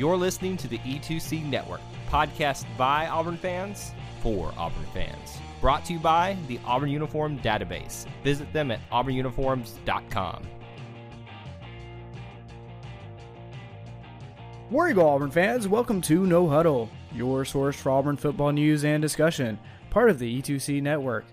You're listening to the E2C Network, podcast by Auburn fans for Auburn fans. Brought to you by the Auburn Uniform Database. Visit them at auburnuniforms.com. War Eagle Auburn fans, welcome to No Huddle, your source for Auburn football news and discussion, part of the E2C network.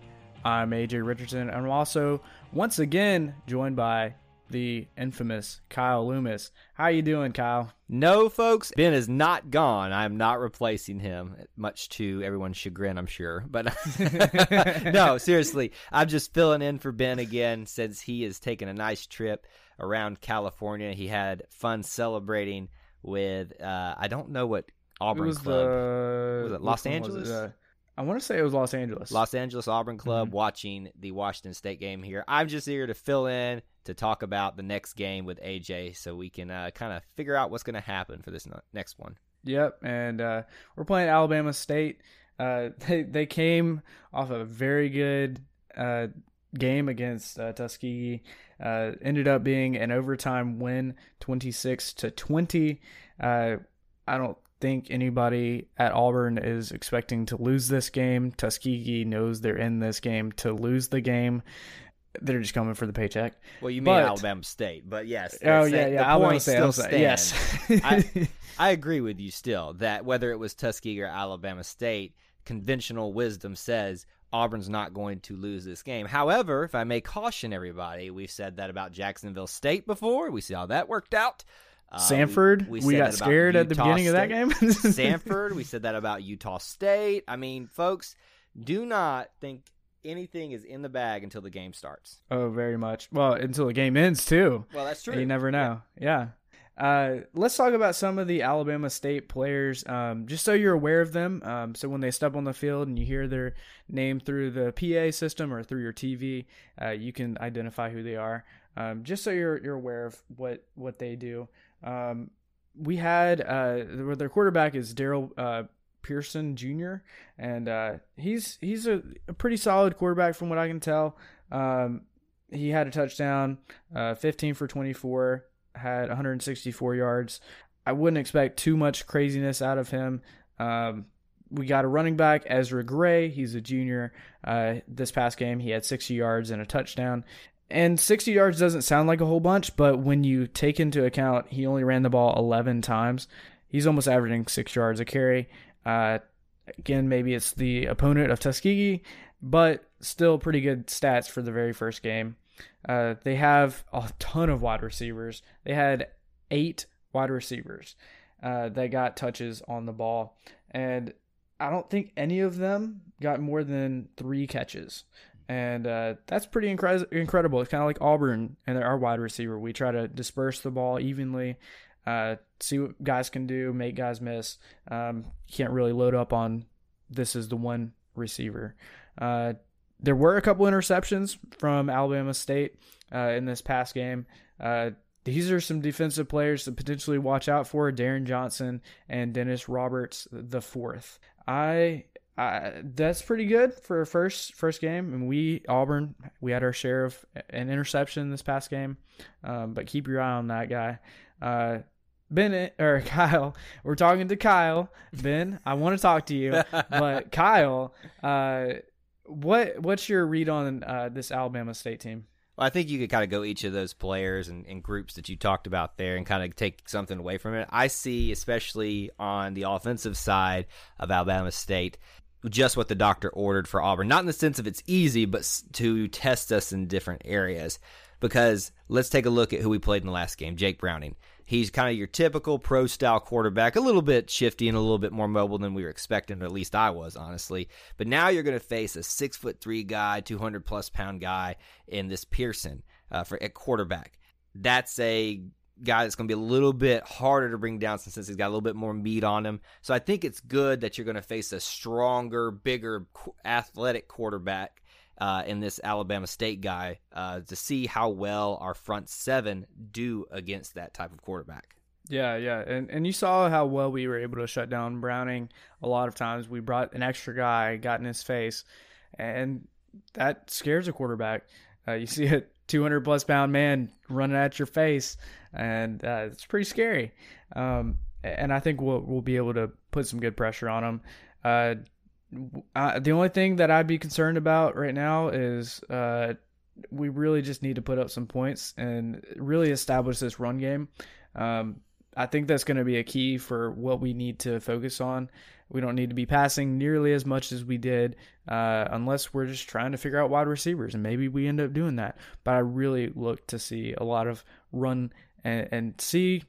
I'm AJ Richardson, and I'm also once again joined by the infamous Kyle Loomis. How you doing, Kyle? No, folks, Ben is not gone. I am not replacing him, much to everyone's chagrin, I'm sure. But no, seriously, I'm just filling in for Ben again since he is taking a nice trip around California. He had fun celebrating with uh, I don't know what Auburn it was club the Was it Los one was Angeles? Uh, I want to say it was Los Angeles. Los Angeles Auburn Club Mhm. watching the Washington State game here. I'm just here to fill in to talk about the next game with AJ so we can uh, kind of figure out what's going to happen for this next one. Yep, and uh, we're playing Alabama State. Uh, they they came off a very good uh, game against uh, Tuskegee. Uh, ended up being an overtime win, twenty six to twenty. Uh, I don't think anybody at Auburn is expecting to lose this game. Tuskegee knows they're in this game to lose the game. They're just coming for the paycheck. Well, you mean But- Alabama State, but yes. Oh yeah, yeah. The Alabama point State. still stands. Yes. I- I agree with you still that whether it was Tuskegee or Alabama State, conventional wisdom says Auburn's not going to lose this game. However, if I may caution everybody, we've said that about Jacksonville State before. We see how that worked out. Uh, Samford, we, said got that about scared at the beginning of that game. Samford, we said that about Utah State. I mean, folks, do not think anything is in the bag until the game starts. Oh, very much. Well, until the game ends too. Well, that's true. You never know. Yeah. Uh, let's talk about some of the Alabama State players, um, just so you're aware of them. Um, so when they step on the field and you hear their name through the PA system or through your TV, uh, you can identify who they are. Um, just so you're you're aware of what what they do. Um, we had uh, their quarterback is Daryl uh, Pearson Jr. and uh, he's he's a, a pretty solid quarterback from what I can tell. Um, he had a touchdown, uh, 15 for 24, had 164 yards. I wouldn't expect too much craziness out of him. Um, we got a running back, Ezra Gray. He's a junior. Uh, this past game, he had 60 yards and a touchdown. And 60 yards doesn't sound like a whole bunch, but when you take into account he only ran the ball 11 times, he's almost averaging six yards a carry. Uh, again, maybe it's the opponent of Tuskegee, but still pretty good stats for the very first game. Uh, they have a ton of wide receivers. They had eight wide receivers uh, that got touches on the ball, and I don't think any of them got more than three catches. And uh, that's pretty incre- incredible. It's kind of like Auburn and our wide receiver. We try to disperse the ball evenly, uh, see what guys can do, make guys miss. Um, can't really load up on this is the one receiver. Uh, there were a couple interceptions from Alabama State uh, in this past game. Uh, these are some defensive players to potentially watch out for: Darren Johnson and Dennis Roberts the fourth. I, I that's pretty good for a first first game. And we Auburn, we had our share of an interception this past game, um, but keep your eye on that guy. Uh, Bennett or Kyle, we're talking to Kyle. Ben, I want to talk to you, but Kyle, uh, what what's your read on uh, this Alabama State team? Well, I think you could kind of go each of those players and, and groups that you talked about there and kind of take something away from it. I see, especially on the offensive side of Alabama State, just what the doctor ordered for Auburn. Not in the sense of it's easy, but to test us in different areas. Because let's take a look at who we played in the last game Jake Browning. He's kind of your typical pro style quarterback, a little bit shifty and a little bit more mobile than we were expecting, or at least I was, honestly. But now you're going to face a six foot three guy, 200 plus pound guy in this Pearson uh, for at quarterback. That's a guy that's going to be a little bit harder to bring down since he's got a little bit more meat on him. So I think it's good that you're going to face a stronger, bigger, athletic quarterback uh, in this Alabama State guy uh, to see how well our front seven do against that type of quarterback. Yeah, yeah, and and you saw how well we were able to shut down Browning. A lot of times we brought an extra guy, got in his face, and that scares a quarterback. Uh, you see a 200 plus pound man running at your face, and uh, it's pretty scary. Um, and I think we'll we'll be able to put some good pressure on them. Uh, uh, the only thing that I'd be concerned about right now is uh, we really just need to put up some points and really establish this run game. Um, I think that's going to be a key for what we need to focus on. We don't need to be passing nearly as much as we did, uh, unless we're just trying to figure out wide receivers, and maybe we end up doing that. But I really look to see a lot of run and, and see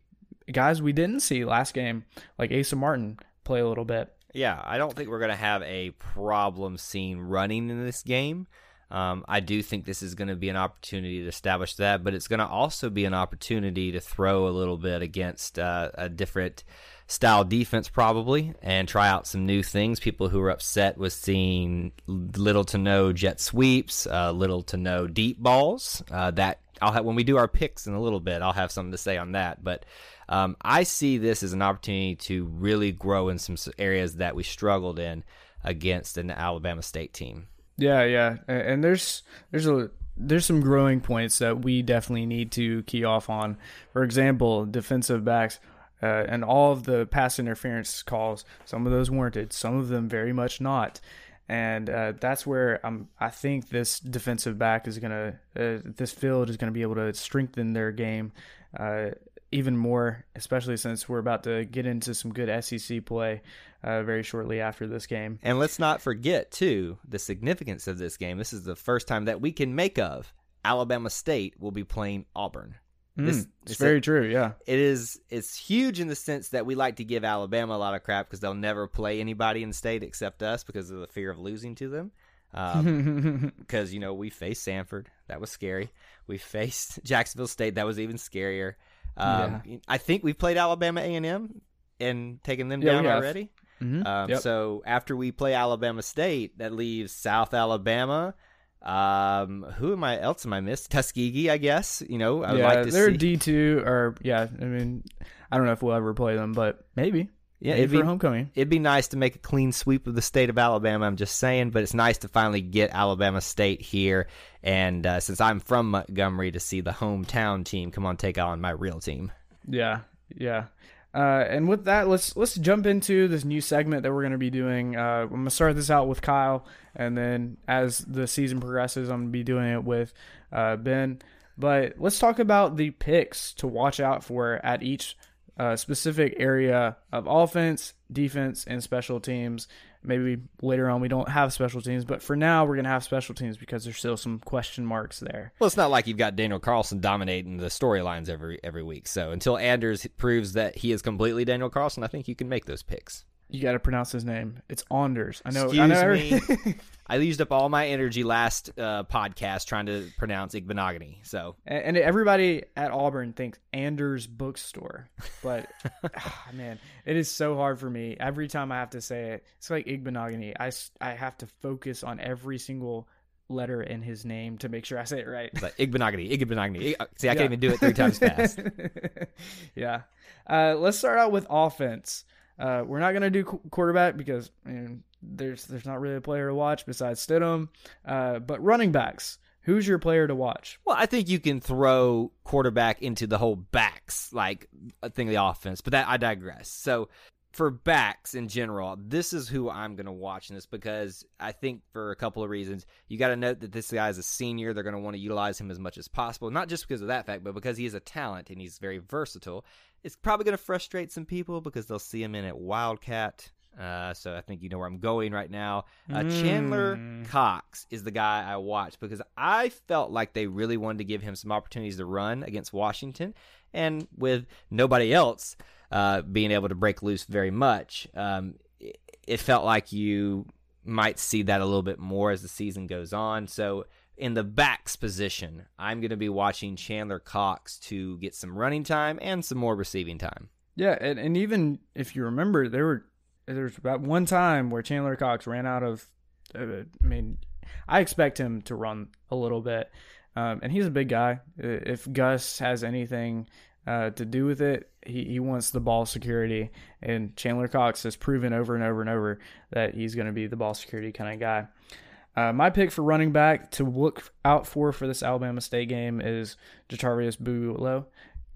guys we didn't see last game, like Asa Martin, play a little bit. Yeah, I don't think we're going to have a problem seeing running in this game. Um, I do think this is going to be an opportunity to establish that, but it's going to also be an opportunity to throw a little bit against uh, a different style defense, probably, and try out some new things. People who are upset with seeing little to no jet sweeps, uh, little to no deep balls. Uh, that I'll have when we do our picks in a little bit. I'll have something to say on that, but. Um, I see this as an opportunity to really grow in some areas that we struggled in against an Alabama State team. Yeah, yeah, and there's there's a there's some growing points that we definitely need to key off on. For example, defensive backs. Uh, and all of the pass interference calls, some of those warranted, some of them very much not and uh, that's where I'm. I think this defensive back is gonna, uh, this field is gonna be able to strengthen their game uh, even more, especially since we're about to get into some good SEC play uh, very shortly after this game. And let's not forget, too, the significance of this game. This is the first time that we can make of Alabama State will be playing Auburn. Mm, this, it's very a, true, yeah. It is. It's huge in the sense that we like to give Alabama a lot of crap because they'll never play anybody in the state except us because of the fear of losing to them. Um, because you know we faced Samford, that was scary. We faced Jacksonville State, that was even scarier. Um, yeah. I think we've played Alabama A and M and taken them yeah, down already. Mm-hmm. Um, yep. So after we play Alabama State, that leaves South Alabama. Um, who am I else am I missed? Tuskegee, I guess. You know, I would yeah, like to they're D two or yeah. I mean, I don't know if we'll ever play them, but maybe. Yeah, it'd be homecoming. It'd be nice to make a clean sweep of the state of Alabama. I'm just saying, but it's nice to finally get Alabama State here, and uh, since I'm from Montgomery, to see the hometown team come on take on my real team. Yeah, yeah. Uh, and with that, let's let's jump into this new segment that we're going to be doing. Uh, I'm gonna start this out with Kyle, and then as the season progresses, I'm gonna be doing it with uh, Ben. But let's talk about the picks to watch out for at each uh, specific area of offense, defense, and special teams. Maybe later on we don't have special teams, but for now we're gonna have special teams because there's still some question marks there. Well, it's not like you've got Daniel Carlson dominating the storylines every every week. So until Anders proves that he is completely Daniel Carlson, I think you can make those picks. You got to pronounce his name. It's Anders. I know. Excuse I know. me. I used up all my energy last uh, podcast trying to pronounce Igbinoghene. So, and, and, everybody at Auburn thinks Anders Bookstore, but oh, man, it is so hard for me every time I have to say it. It's like Igbinoghene. I I have to focus on every single letter in his name to make sure I say it right. Like Igbinoghene, Igbinoghene. See, I can't even do it three times fast. yeah. Uh, let's start out with offense. Uh, we're not gonna do quarterback because I mean, there's there's not really a player to watch besides Stidham. Uh, but running backs, who's your player to watch? Well, I think you can throw quarterback into the whole backs like a thing of the offense, but that I digress. So for backs in general, this is who I'm going to watch in this because I think for a couple of reasons. You got to note that this guy is a senior. They're going to want to utilize him as much as possible, not just because of that fact, but because he is a talent and he's very versatile. It's probably going to frustrate some people because they'll see him in at Wildcat. Uh, so I think you know where I'm going right now. Uh, mm. Chandler Cox is the guy I watched because I felt like they really wanted to give him some opportunities to run against Washington, and with nobody else uh, being able to break loose very much, um, it, it felt like you might see that a little bit more as the season goes on. So in the backs position, I'm going to be watching Chandler Cox to get some running time and some more receiving time. Yeah, and, and even if you remember, there were there was about one time where Chandler Cox ran out of. Uh, I mean, I expect him to run a little bit, um, and he's a big guy. If Gus has anything uh, to do with it, he, he wants the ball security, and Chandler Cox has proven over and over and over that he's going to be the ball security kind of guy. Uh, my pick for running back to look out for for this Alabama State game is JaTarvious Bulow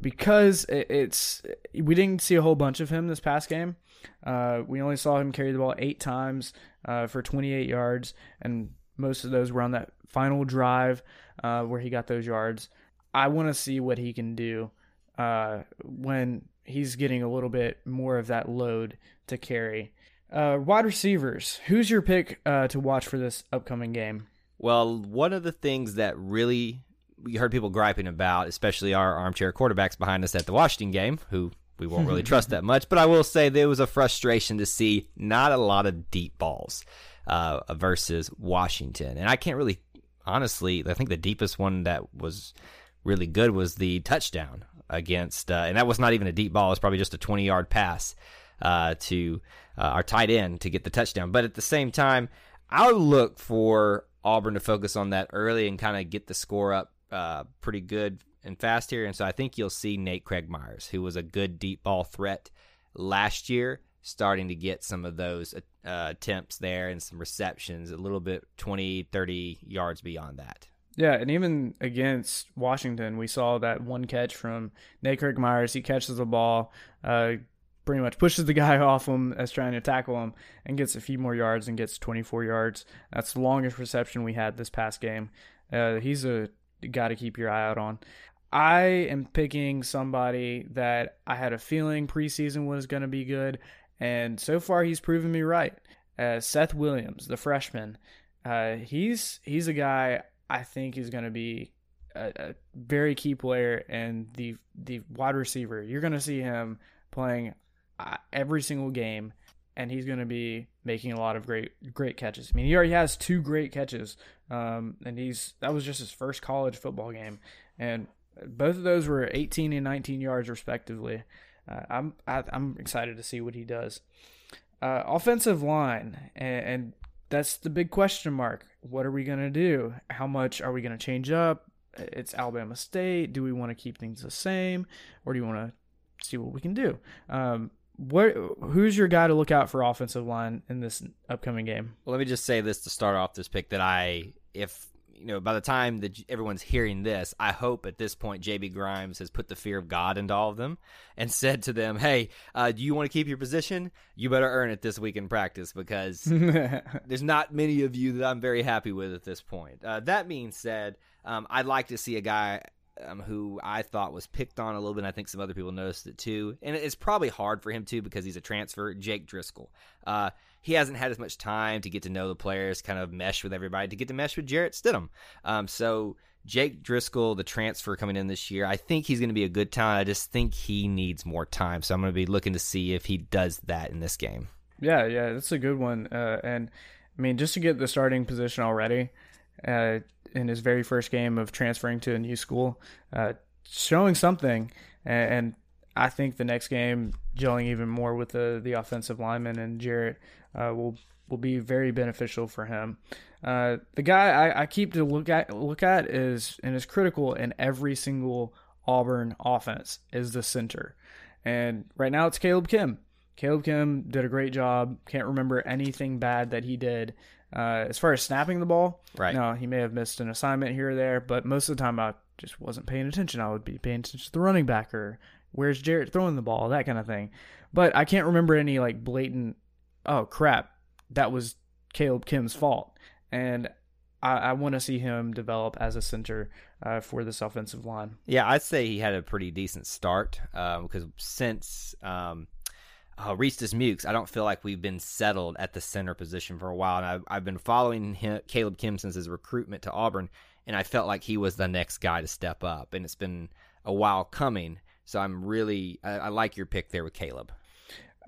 because it's we didn't see a whole bunch of him this past game. Uh, we only saw him carry the ball eight times uh, for 28 yards, and most of those were on that final drive uh, where he got those yards. I want to see what he can do uh, when he's getting a little bit more of that load to carry. Uh, wide receivers. Who's your pick uh, to watch for this upcoming game? Well, one of the things that really we heard people griping about, especially our armchair quarterbacks behind us at the Washington game, who we won't really trust that much. But I will say there was a frustration to see not a lot of deep balls uh, versus Washington, and I can't really, honestly, I think the deepest one that was really good was the touchdown against, uh, and that was not even a deep ball; it was probably just a twenty-yard pass uh, to uh, our tight end to get the touchdown. But at the same time, I'll look for Auburn to focus on that early and kind of get the score up uh, pretty good and fast here. And so I think you'll see Nate Craig Myers, who was a good deep ball threat last year, starting to get some of those uh, attempts there and some receptions a little bit 20, 30 yards beyond that. Yeah, and even against Washington, we saw that one catch from Nate Craig Myers. He catches the ball, uh, pretty much pushes the guy off him as trying to tackle him and gets a few more yards and gets 24 yards. That's the longest reception we had this past game. Uh, he's a guy to keep your eye out on. I am picking somebody that I had a feeling preseason was going to be good, and so far he's proven me right. Uh, Seth Williams, the freshman, uh, he's he's a guy I think is going to be a, a, very key player and the the wide receiver. You're going to see him playing uh, every single game, and he's going to be making a lot of great great catches. I mean, he already has two great catches, um, and he's that was just his first college football game, and both of those were 18 and 19 yards respectively. Uh, I'm I, am i am excited to see what he does. Uh, offensive line, and, and that's the big question mark. What are we going to do? How much are we going to change up? It's Alabama State. Do we want to keep things the same, or do you want to see what we can do? Um, what who's your guy to look out for offensive line in this upcoming game? Well, let me just say this to start off this pick that I if you know by the time that everyone's hearing this, I hope at this point JB Grimes has put the fear of God into all of them and said to them, "Hey, uh, do you want to keep your position? You better earn it this week in practice because there's not many of you that I'm very happy with at this point." Uh, that being said, um, I'd like to see a guy um, who I thought was picked on a little bit. I think some other people noticed it too. And it's probably hard for him too because he's a transfer. Jake Driscoll. Uh, he hasn't had as much time to get to know the players, kind of mesh with everybody, to get to mesh with Jarrett Stidham. Um, so Jake Driscoll, the transfer coming in this year, I think he's going to be a good talent. I just think he needs more time. So I'm going to be looking to see if he does that in this game. Yeah, yeah, that's a good one. Uh, and I mean, just to get the starting position already, uh, in his very first game of transferring to a new school, uh, showing something. And, and, I think the next game, gelling even more with the the offensive lineman and Jarrett uh, will will be very beneficial for him. Uh, the guy I, I, keep to look at look at is and is critical in every single Auburn offense is the center. And right now it's Caleb Kim. Caleb Kim did a great job. Can't remember anything bad that he did uh, as far as snapping the ball, right? No, he may have missed an assignment here or there, but most of the time I just wasn't paying attention. I would be paying attention to the running back or where's Jarrett throwing the ball, that kind of thing. But I can't remember any like blatant, oh crap, that was Caleb Kim's fault. And I, I want to see him develop as a center uh, for this offensive line. Yeah, I'd say he had a pretty decent start because um, since um, uh, Reese Dismukes, I don't feel like we've been settled at the center position for a while. And I've, I've been following him, Caleb Kim since his recruitment to Auburn, and I felt like he was the next guy to step up. And it's been a while coming. So I'm really, I, I like your pick there with Caleb.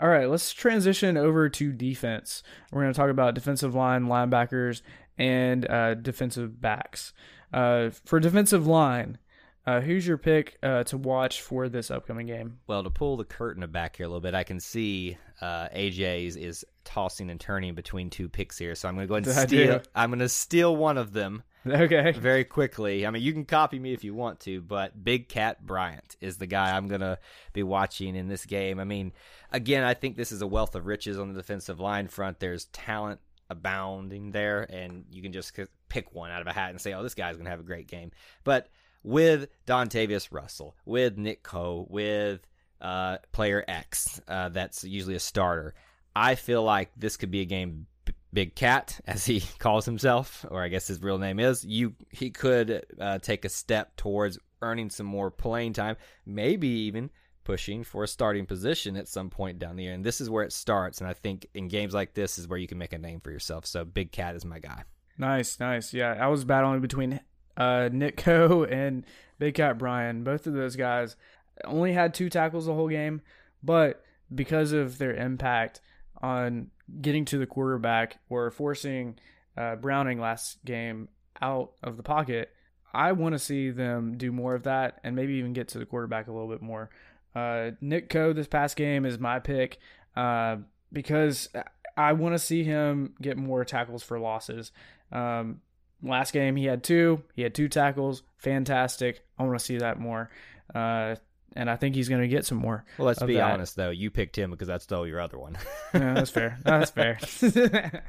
All right, let's transition over to defense. We're going to talk about defensive line, linebackers, and uh, defensive backs. Uh, for defensive line, uh, who's your pick uh, to watch for this upcoming game? Well, to pull the curtain back here a little bit, I can see uh, AJ's is tossing and turning between two picks here, so I'm going to go ahead and I steal. do. I'm going to steal one of them Okay. very quickly. I mean, you can copy me if you want to, but Big Cat Bryant is the guy I'm going to be watching in this game. I mean, again, I think this is a wealth of riches on the defensive line front. There's talent abounding there, and you can just pick one out of a hat and say, oh, this guy's going to have a great game. But with Dontavius Russell, with Nick Coe, with uh, player X, uh, that's usually a starter, I feel like this could be a game Big Cat, as he calls himself, or I guess his real name is, you he could uh, take a step towards earning some more playing time, maybe even pushing for a starting position at some point down the year. And this is where it starts. And I think in games like this is where you can make a name for yourself. So Big Cat is my guy. Nice, nice. Yeah, I was battling between uh, Nick Coe and Big Cat Bryant. Both of those guys only had two tackles the whole game, but because of their impact on getting to the quarterback or forcing uh, Browning last game out of the pocket, I want to see them do more of that and maybe even get to the quarterback a little bit more. Uh, Nick Coe this past game is my pick uh, because I want to see him get more tackles for losses. Um, last game he had two. He had two tackles. Fantastic. I want to see that more. Uh, and I think he's going to get some more. Well, let's be that. honest, though. You picked him because that's still your other one. Yeah, that's fair. That's fair.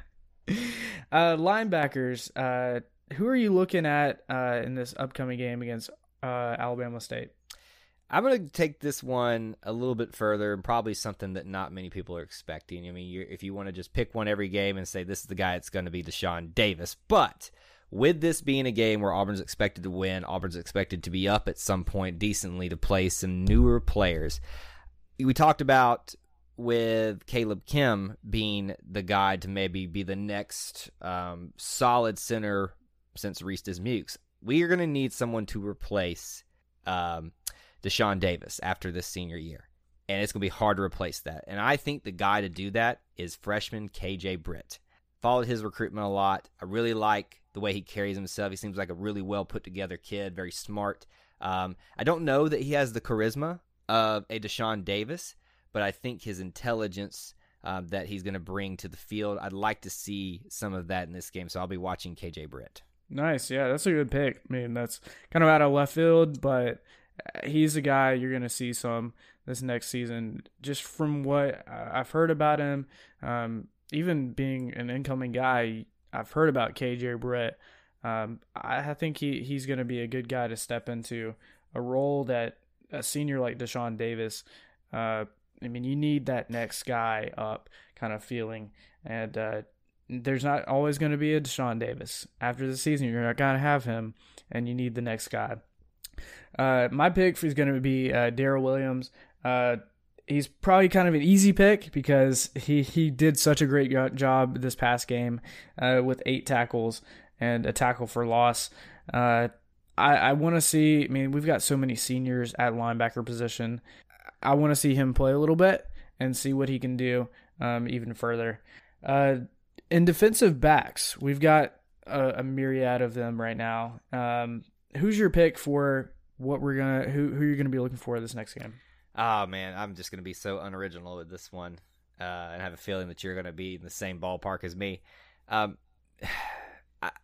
uh, linebackers. Uh, who are you looking at uh, in this upcoming game against uh, Alabama State? I'm going to take this one a little bit further and probably something that not many people are expecting. I mean, you're, if you want to just pick one every game and say this is the guy, it's going to be Deshaun Davis. But with this being a game where Auburn's expected to win, Auburn's expected to be up at some point decently to play some newer players. We talked about with Caleb Kim being the guy to maybe be the next um, solid center since Reese Mukes. We are going to need someone to replace um, Deshaun Davis after this senior year. And it's going to be hard to replace that. And I think the guy to do that is freshman KJ Britt. Followed his recruitment a lot. I really like the way he carries himself. He seems like a really well put together kid, very smart. Um, I don't know that he has the charisma of a Deshaun Davis, but I think his intelligence um, that he's going to bring to the field, I'd like to see some of that in this game. So I'll be watching KJ Britt. Nice. Yeah, that's a good pick. I mean, that's kind of out of left field, but he's a guy you're going to see some this next season. Just from what I've heard about him, um, even being an incoming guy, I've heard about KJ Britt. Um, I, think he, he's going to be a good guy to step into a role that a senior like Deshaun Davis. Uh, I mean, you need that next guy up kind of feeling, and uh, there's not always going to be a Deshaun Davis after the season. You're not going to have him, and you need the next guy. Uh, my pick is going to be uh, Darrell Williams. He's probably kind of an easy pick because he, he did such a great job this past game uh, with eight tackles and a tackle for loss. Uh, I, I want to see, I mean, we've got so many seniors at linebacker position. I want to see him play a little bit and see what he can do um, even further. Uh, in defensive backs, we've got a, a myriad of them right now. Um, who's your pick for what we're gonna who who you're gonna be looking for this next game? Oh man, I'm just gonna be so unoriginal with this one, uh, and have a feeling that you're gonna be in the same ballpark as me. Um,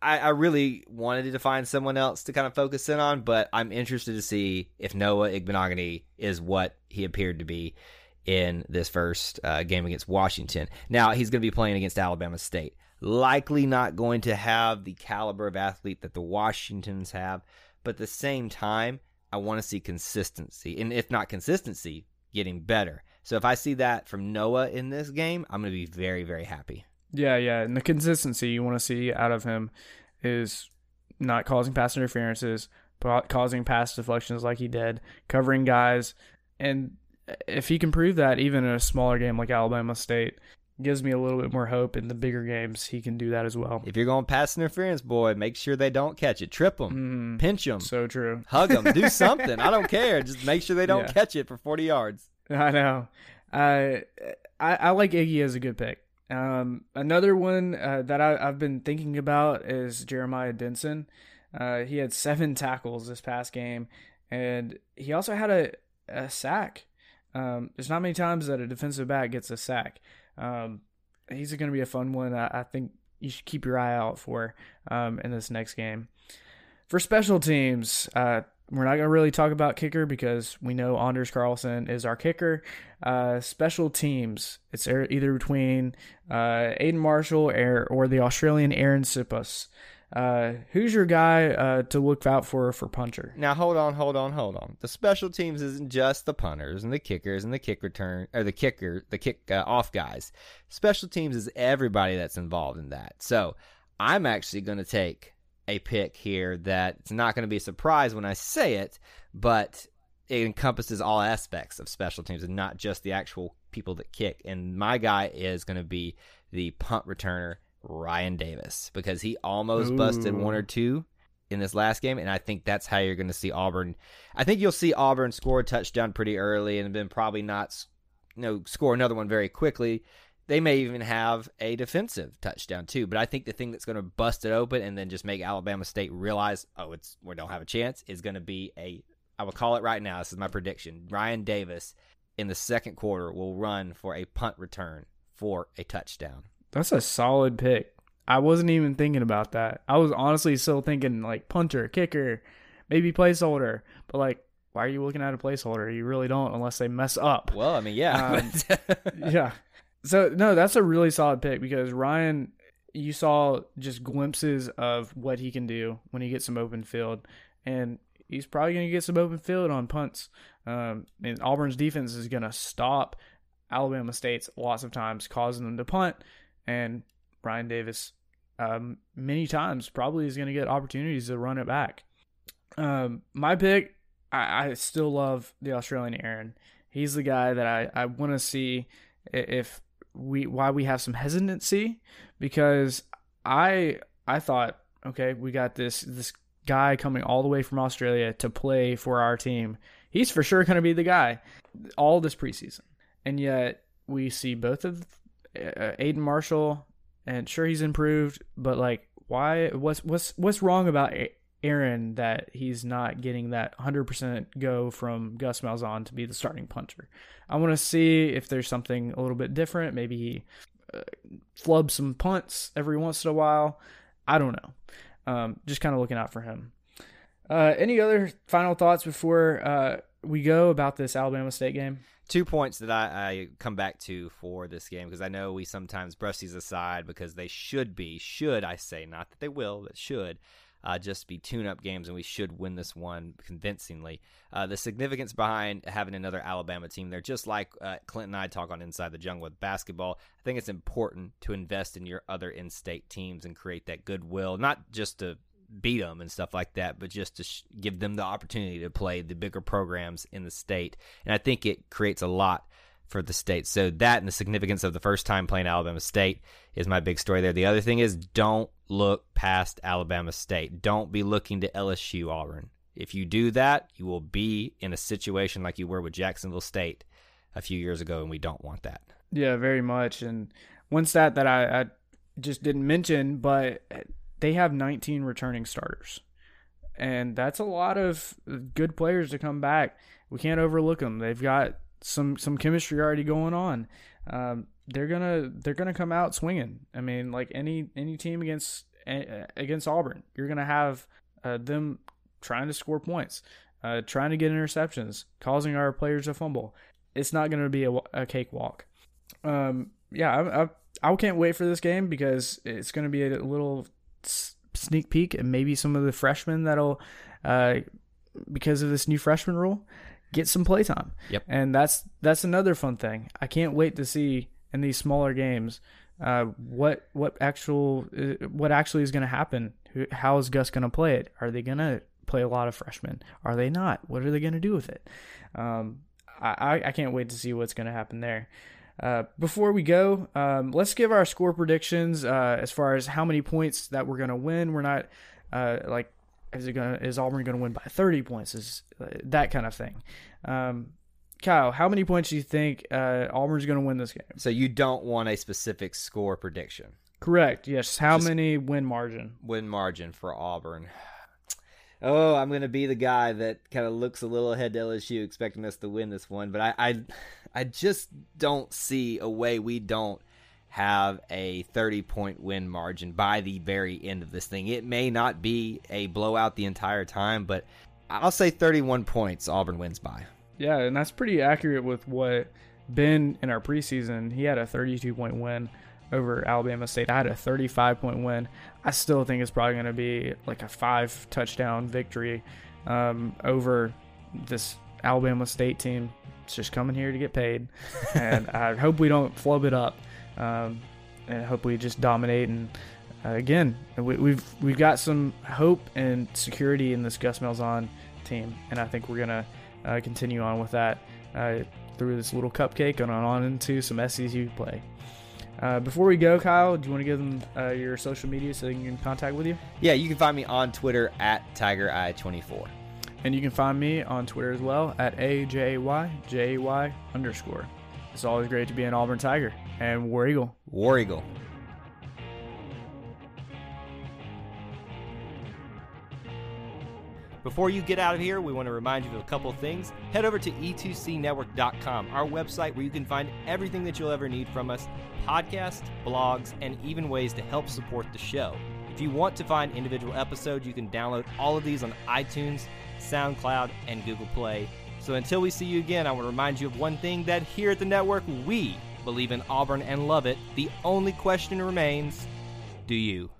I, I really wanted to find someone else to kind of focus in on, but I'm interested to see if Noah Igbinoghene is what he appeared to be in this first uh, game against Washington. Now he's going to be playing against Alabama State. Likely not going to have the caliber of athlete that the Washingtons have, but at the same time, I want to see consistency, and if not consistency, getting better. So if I see that from Noah in this game, I'm going to be very, very happy. Yeah, yeah, and the consistency you want to see out of him is not causing pass interferences, causing pass deflections like he did, covering guys, and if he can prove that even in a smaller game like Alabama State, gives me a little bit more hope in the bigger games he can do that as well. If you're going pass interference, boy, make sure they don't catch it. Trip them, Mm, pinch them, so true. hug them, do something. I don't care. Just make sure they don't Yeah. catch it for 40 yards. I know. Uh, I I like Iggy as a good pick. Um, another one uh, that I, have been thinking about is Jeremiah Dinson. Uh, he had seven tackles this past game, and he also had a, a sack. Um, there's not many times that a defensive back gets a sack. Um, he's going to be a fun one. I, I, think you should keep your eye out for um, in this next game. For special teams, uh, we're not going to really talk about kicker because we know Anders Carlson is our kicker. Uh, special teams, it's either between uh, Aidan Marshall or, or the Australian Arryn Siposs. Uh, who's your guy uh, to look out for for punter? Now hold on, hold on, hold on. The special teams isn't just the punters and the kickers and the kick return or the kicker, the kick uh, off guys. Special teams is everybody that's involved in that. So I'm actually going to take a pick here that it's not going to be a surprise when I say it, but it encompasses all aspects of special teams and not just the actual people that kick. And my guy is going to be the punt returner Ryan Davis because he almost Ooh. busted one or two in this last game, and I think that's how you're going to see Auburn. I think you'll see Auburn score a touchdown pretty early, and then probably not, you know, score another one very quickly. They may even have a defensive touchdown too, but I think the thing that's going to bust it open and then just make Alabama State realize, oh, it's we don't have a chance, is going to be a. I will call it right now. This is my prediction. Ryan Davis in the second quarter will run for a punt return for a touchdown. That's a solid pick. I wasn't even thinking about that. I was honestly still thinking like punter, kicker, maybe placeholder. But like, why are you looking at a placeholder? You really don't unless they mess up. Well, I mean, yeah. Um, yeah. So no, that's a really solid pick because Ryan you saw just glimpses of what he can do when he gets some open field. And he's probably going to get some open field on punts. Um, and Auburn's defense is going to stop Alabama State's lots of times, causing them to punt and Ryan Davis um, many times probably is going to get opportunities to run it back. Um, my pick, I, I, still love the Australian Arryn. He's the guy that I, I want to see if we why we have some hesitancy because I I thought okay we got this this guy coming all the way from Australia to play for our team. He's for sure going to be the guy all this preseason, and yet we see both of uh, Aidan Marshall, and sure he's improved, but like, why? What's what's what's wrong about Arryn that he's not getting that 100% go from Gus Malzahn to be the starting punter? I want to see if there's something a little bit different. Maybe he uh, flubs some punts every once in a while. I don't know. Um, just kind of looking out for him. Uh, any other final thoughts before uh, we go about this Alabama State game? Two points that I, I, come back to for this game because I know we sometimes brush these aside because they should be, should I say, not that they will, but should uh, just be tune up games and we should win this one convincingly. Uh, the significance behind having another Alabama team there, just like uh, Clint and I talk on Inside the Jungle with basketball, I think it's important to invest in your other in state teams and create that goodwill, not just to beat them and stuff like that, but just to sh- give them the opportunity to play the bigger programs in the state. And I think it creates a lot for the state. So that and the significance of the first time playing Alabama State is my big story there. The other thing is don't look past Alabama State. Don't be looking to LSU Auburn. If you do that, you will be in a situation like you were with Jacksonville State a few years ago, and we don't want that. Yeah, very much. And one stat that I, I just didn't mention, but they have 19 returning starters. And that's a lot of good players to come back. We can't overlook them. They've got some some chemistry already going on. Um, they're gonna they're gonna come out swinging. I mean, like any any team against against Auburn, you're gonna have uh, them trying to score points, uh, trying to get interceptions, causing our players to fumble. It's not gonna be a, a cakewalk. Um, yeah, I, I I can't wait for this game because it's gonna be a little sneak peek and maybe some of the freshmen that'll uh, because of this new freshman rule get some playtime. Yep. And that's that's another fun thing. I can't wait to see in these smaller games uh, what what actual uh, what actually is going to happen. How is Gus going to play it? Are they going to play a lot of freshmen? Are they not? What are they going to do with it? Um, I I can't wait to see what's going to happen there. Uh, before we go, um, let's give our score predictions uh, as far as how many points that we're going to win. We're not uh, like is it going is Auburn going to win by 30 points? Is uh, that kind of thing? Um, Kyle, how many points do you think uh, Auburn's going to win this game? So you don't want a specific score prediction. Correct. Yes. How Just- many win margin? Win margin for Auburn. Oh, I'm gonna be the guy that kind of looks a little ahead to LSU, expecting us to win this one, but I, I, I just don't see a way we don't have a 30 point win margin by the very end of this thing. It may not be a blowout the entire time, but I'll say 31 points Auburn wins by. Yeah, and that's pretty accurate with what Ben in our preseason. He had a 32 point win over Alabama State. I had a 35 point win. I still think it's probably going to be like a five touchdown victory um, over this Alabama State team. It's just coming here to get paid, and I hope we don't flub it up. Um, and I hope we just dominate. And uh, again, we, we've we've got some hope and security in this Gus Malzahn team, and I think we're gonna uh, continue on with that uh, through this little cupcake and on into some SEC play. Uh, before we go, Kyle, do you want to give them uh, your social media so they can get in contact with you? Yeah, you can find me on Twitter at TigerEye24. And you can find me on Twitter as well at AJayJay underscore. It's always great to be an Auburn Tiger and War Eagle. War Eagle. Before you get out of here, we want to remind you of a couple of things. Head over to e2cnetwork.com, our website where you can find everything that you'll ever need from us podcasts, blogs, and even ways to help support the show. If you want to find individual episodes, you can download all of these on iTunes, SoundCloud, and Google Play. So until we see you again, I want to remind you of one thing that here at the network, we believe in Auburn and love it. The only question remains do you?